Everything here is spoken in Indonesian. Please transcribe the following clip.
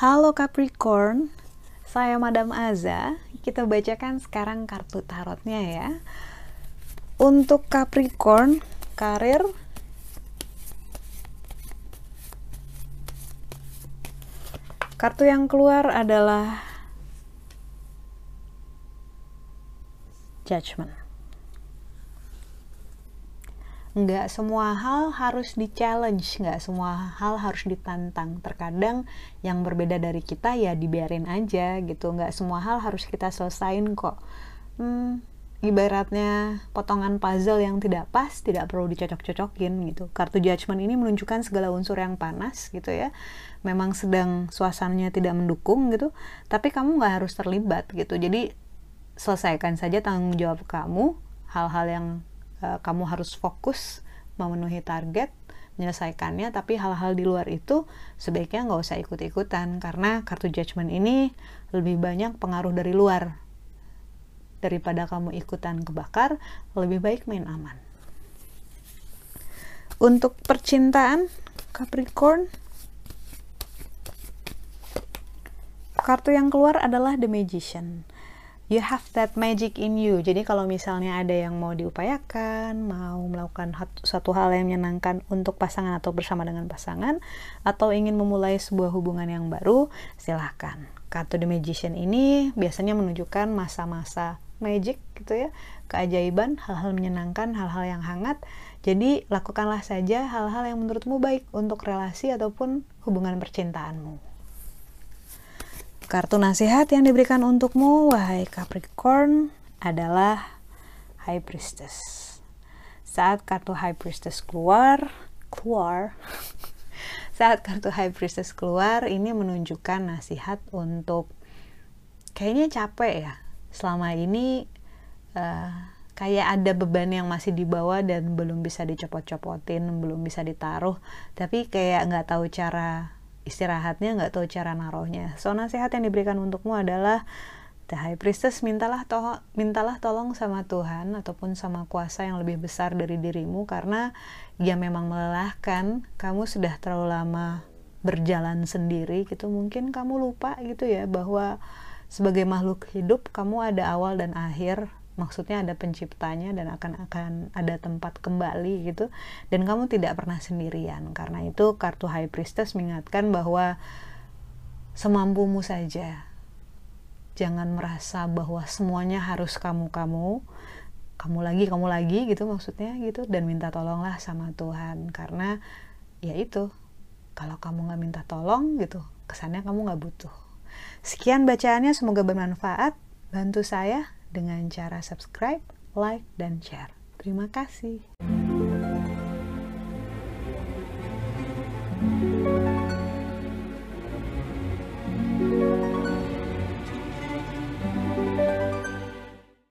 Halo Capricorn, saya Madam Aza. Kita bacakan sekarang kartu tarotnya ya. Untuk Capricorn, karir Kartu yang keluar adalah Judgment. Nggak semua hal harus di-challenge, nggak semua hal harus ditantang. Terkadang yang berbeda dari kita ya dibiarin aja gitu. Nggak semua hal harus kita selesain kok. Hmm, ibaratnya potongan puzzle yang tidak pas tidak perlu dicocok-cocokin gitu. Kartu judgment ini menunjukkan segala unsur yang panas gitu ya. Memang sedang suasananya tidak mendukung gitu, tapi kamu nggak harus terlibat gitu. Jadi selesaikan saja tanggung jawab kamu, hal-hal yang uh, kamu harus fokus memenuhi target, menyelesaikannya. Tapi hal-hal di luar itu sebaiknya nggak usah ikut-ikutan karena kartu judgment ini lebih banyak pengaruh dari luar daripada kamu ikutan kebakar, lebih baik main aman. Untuk percintaan Capricorn, kartu yang keluar adalah The Magician. You have that magic in you. Jadi kalau misalnya ada yang mau diupayakan, mau melakukan satu hal yang menyenangkan untuk pasangan atau bersama dengan pasangan, atau ingin memulai sebuah hubungan yang baru, silahkan. Kartu The Magician ini biasanya menunjukkan masa-masa magic gitu ya keajaiban hal-hal menyenangkan hal-hal yang hangat jadi lakukanlah saja hal-hal yang menurutmu baik untuk relasi ataupun hubungan percintaanmu kartu nasihat yang diberikan untukmu wahai Capricorn adalah High Priestess. Saat kartu High Priestess keluar keluar. Saat kartu High Priestess keluar ini menunjukkan nasihat untuk kayaknya capek ya selama ini uh, kayak ada beban yang masih dibawa dan belum bisa dicopot-copotin, belum bisa ditaruh, tapi kayak nggak tahu cara istirahatnya, nggak tahu cara naruhnya. So nasihat yang diberikan untukmu adalah The High Priestess mintalah to mintalah tolong sama Tuhan ataupun sama kuasa yang lebih besar dari dirimu karena dia memang melelahkan. Kamu sudah terlalu lama berjalan sendiri gitu. Mungkin kamu lupa gitu ya bahwa sebagai makhluk hidup kamu ada awal dan akhir maksudnya ada penciptanya dan akan akan ada tempat kembali gitu. Dan kamu tidak pernah sendirian. Karena itu kartu high priestess mengingatkan bahwa semampumu saja. Jangan merasa bahwa semuanya harus kamu kamu kamu lagi kamu lagi gitu maksudnya gitu. Dan minta tolonglah sama Tuhan. Karena ya itu kalau kamu nggak minta tolong gitu kesannya kamu nggak butuh. Sekian bacaannya, semoga bermanfaat. Bantu saya dengan cara subscribe, like, dan share. Terima kasih.